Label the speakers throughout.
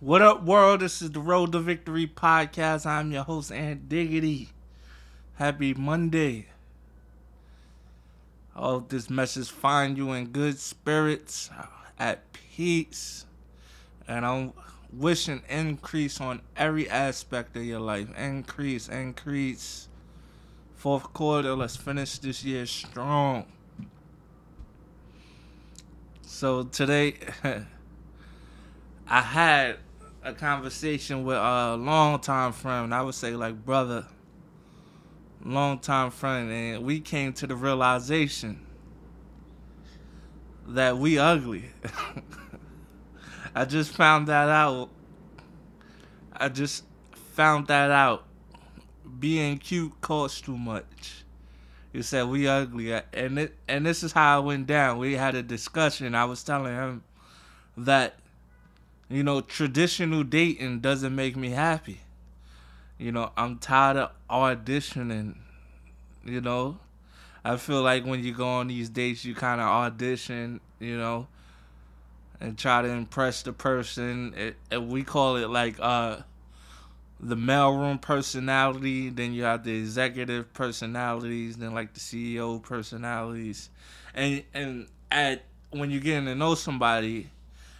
Speaker 1: What up, world? This is the Road to Victory podcast. I'm your host, Ant Diggity. Happy Monday. I hope this message find you in good spirits, at peace, and I'm wishing increase on every aspect of your life. Increase, increase. Fourth quarter, let's finish this year strong. So today, I had a conversation with a longtime friend. I would say like brother, longtime friend, and we came to the realization that we ugly. I just found that out. I just found that out. Being cute costs too much. He said we ugly, and it and this is how it went down. We had a discussion. I was telling him that you know, traditional dating doesn't make me happy. You know, I'm tired of auditioning. You know, I feel like when you go on these dates, you kind of audition, you know, and try to impress the person. It, it, we call it like uh, the mailroom personality. Then you have the executive personalities. Then like the CEO personalities, and and at when you're getting to know somebody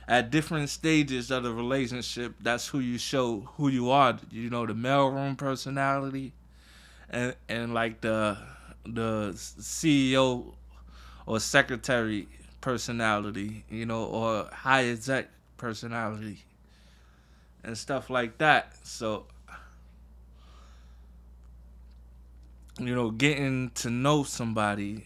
Speaker 1: at different stages of the relationship, that's who you show who you are. You know, the mailroom personality, and and like the the CEO or secretary personality, you know, or high exec personality, and stuff like that. So, you know, getting to know somebody,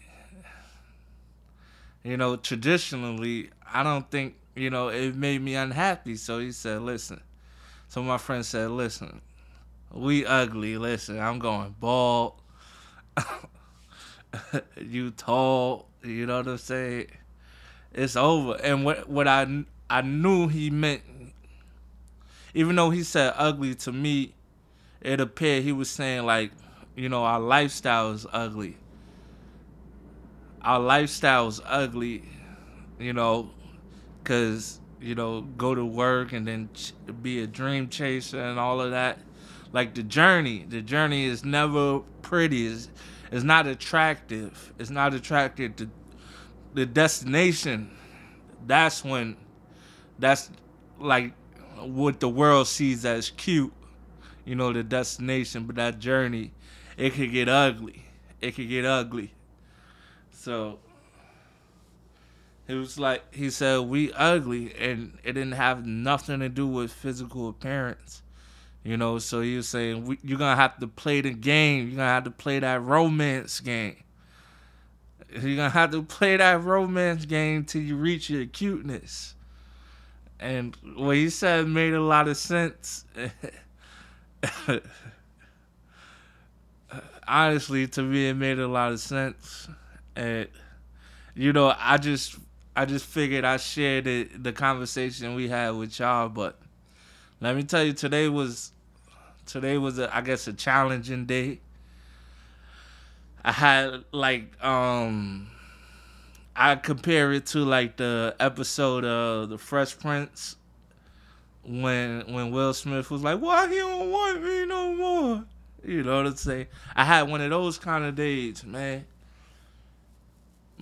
Speaker 1: you know, traditionally, I don't think you know, it made me unhappy. So he said, listen. So my friend said, listen, we ugly. Listen, I'm going bald. you tall. You know what I'm saying? It's over. And what what I I knew he meant, even though he said ugly to me, it appeared he was saying like, you know, our lifestyle is ugly. Our lifestyle is ugly. You know, Cause you know, go to work and then ch- be a dream chaser and all of that. Like the journey, the journey is never pretty. It's, it's not attractive. It's not attractive to the destination. That's when, that's like what the world sees as cute. You know, the destination, but that journey, it could get ugly. It could get ugly. So it was like he said we ugly, and it didn't have nothing to do with physical appearance. You know, so he was saying we, you're gonna have to play the game. You're gonna have to play that romance game. You're gonna have to play that romance game till you reach your cuteness. And what he said made a lot of sense. Honestly, to me, it made a lot of sense. And you know, I just I just figured I shared the, the conversation we had with y'all. But let me tell you, today was today was a, I guess a challenging day. I had like um I compare it to like the episode of The Fresh Prince when when Will Smith was like, "Why he don't want me no more?" You know what I'm saying? I had one of those kind of days, man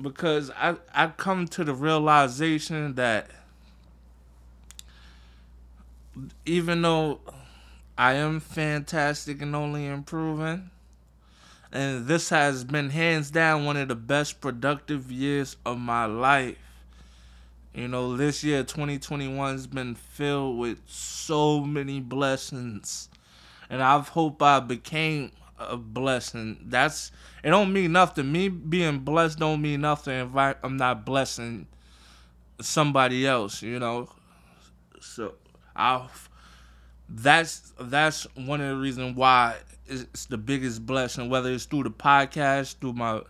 Speaker 1: because I I come to the realization that even though I am fantastic and only improving, and this has been hands down one of the best productive years of my life. You know, this year 2021 has been filled with so many blessings. And I've hope I became a blessing. That's it. Don't mean nothing. Me being blessed don't mean nothing if I, I'm not blessing somebody else. You know. So I. That's that's one of the reasons why it's the biggest blessing. Whether it's through the podcast, through my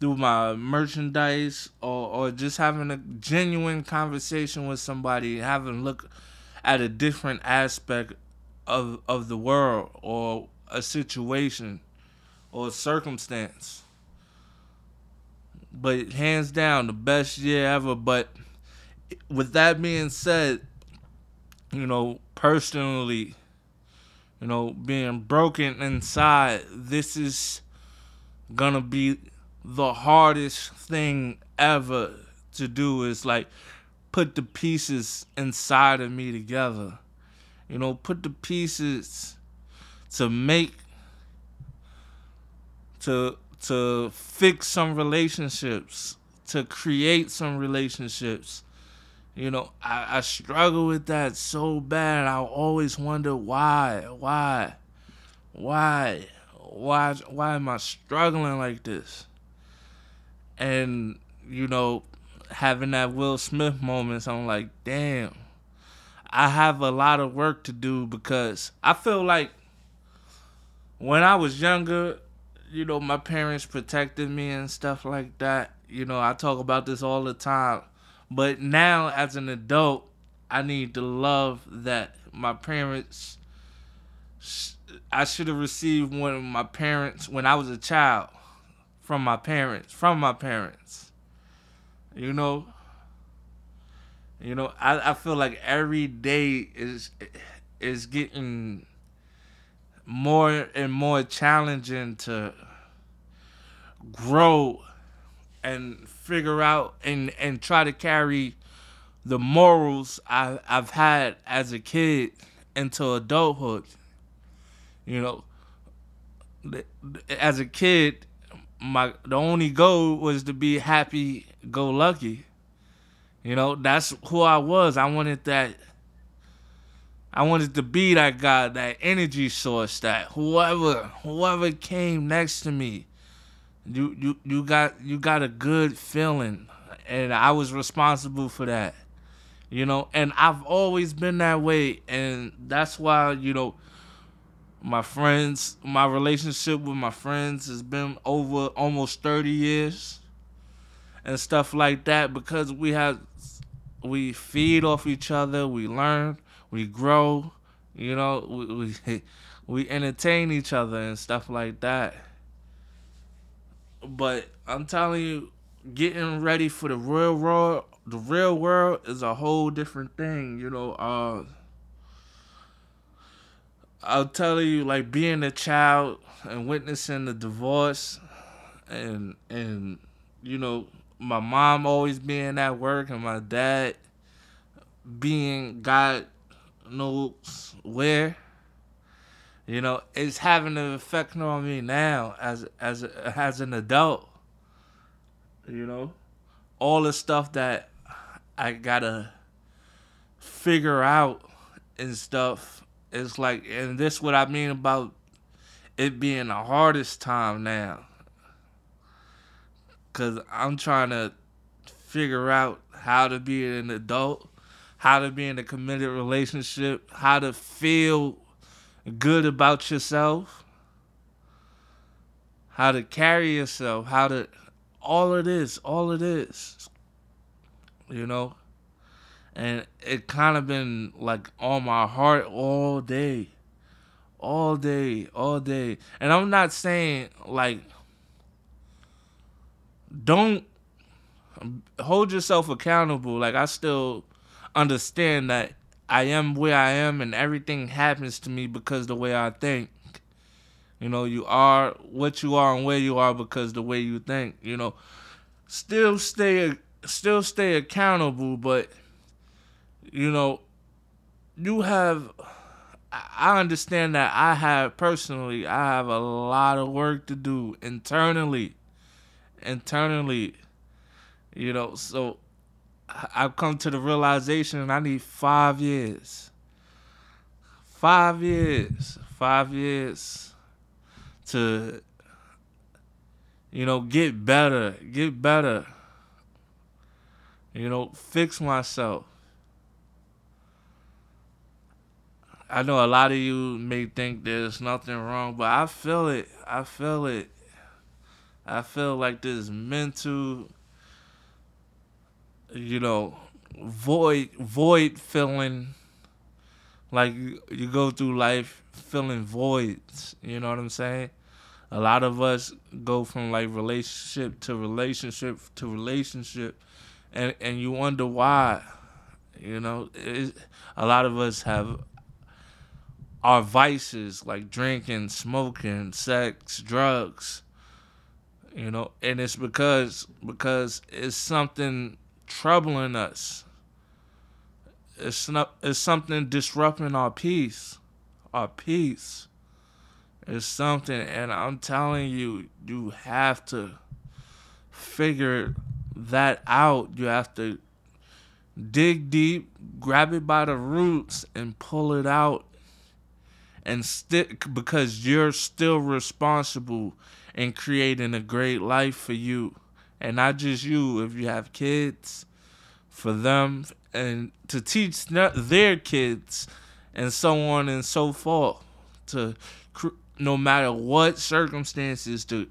Speaker 1: through my merchandise, or or just having a genuine conversation with somebody, having look at a different aspect of of the world or a situation or a circumstance. But hands down, the best year ever. But with that being said, you know, personally, you know, being broken inside, this is gonna be the hardest thing ever to do is like put the pieces inside of me together. You know, put the pieces to make to to fix some relationships, to create some relationships. You know, I, I struggle with that so bad. I always wonder why, why, why, why, why am I struggling like this? And you know, having that Will Smith moments, I'm like, damn, I have a lot of work to do because I feel like when I was younger, you know, my parents protected me and stuff like that. You know, I talk about this all the time. But now, as an adult, I need the love that my parents. I should have received when my parents, when I was a child, from my parents, from my parents. You know, you know, I, I feel like every day is is getting more and more challenging to grow and figure out and and try to carry the morals I, I've had as a kid into adulthood. You know, as a kid, my the only goal was to be happy go lucky. You know, that's who I was. I wanted that I wanted to be that guy, that energy source, that whoever whoever came next to me, you you you got you got a good feeling, and I was responsible for that, you know. And I've always been that way, and that's why you know. My friends, my relationship with my friends has been over almost thirty years, and stuff like that because we have we feed off each other, we learn we grow, you know, we, we we entertain each other and stuff like that. But I'm telling you, getting ready for the real world, the real world is a whole different thing. You know, uh, I'll tell you, like being a child and witnessing the divorce, and and you know, my mom always being at work and my dad being God knows where. You know, it's having an effect on me now as as as an adult. You know, all the stuff that I gotta figure out and stuff It's like, and this what I mean about it being the hardest time now. Cause I'm trying to figure out how to be an adult how to be in a committed relationship, how to feel good about yourself, how to carry yourself, how to all of this, all of this, You know? And it kind of been like on my heart all day. All day, all day. And I'm not saying like don't hold yourself accountable. Like I still understand that I am where I am and everything happens to me because the way I think. You know, you are what you are and where you are because the way you think, you know. Still stay still stay accountable, but you know, you have I understand that I have personally I have a lot of work to do internally. Internally. You know, so I've come to the realization I need five years. Five years. Five years to, you know, get better. Get better. You know, fix myself. I know a lot of you may think there's nothing wrong, but I feel it. I feel it. I feel like this mental you know, void void feeling like you, you go through life feeling voids, you know what I'm saying? A lot of us go from like relationship to relationship to relationship and and you wonder why. You know, it, a lot of us have our vices like drinking, smoking, sex, drugs. You know, and it's because because it's something troubling us. It's it's something disrupting our peace. Our peace. It's something and I'm telling you, you have to figure that out. You have to dig deep, grab it by the roots, and pull it out. And stick because you're still responsible in creating a great life for you. And not just you, if you have kids, for them, and to teach their kids, and so on and so forth. To no matter what circumstances, to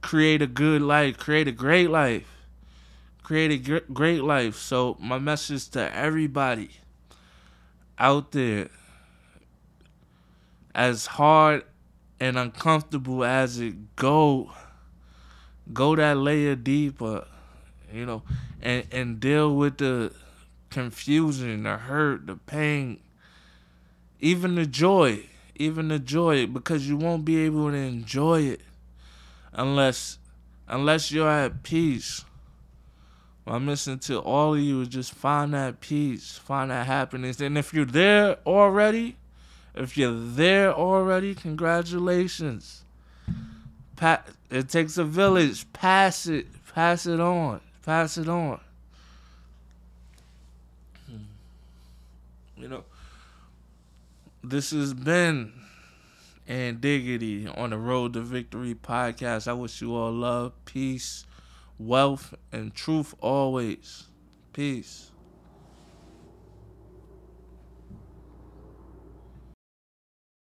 Speaker 1: create a good life, create a great life create a great life. So my message to everybody out there, as hard and uncomfortable as it go, go that layer deeper, you know, and and deal with the confusion, the hurt, the pain, even the joy, even the joy, because you won't be able to enjoy it unless unless you're at peace my mission to all of you is just find that peace, find that happiness. And if you're there already, if you're there already, congratulations. Pa- it takes a village. Pass it. Pass it on. Pass it on. Hmm. You know, this has been Ant Diggity on the Road to Victory podcast. I wish you all love, peace wealth, and truth always. Peace.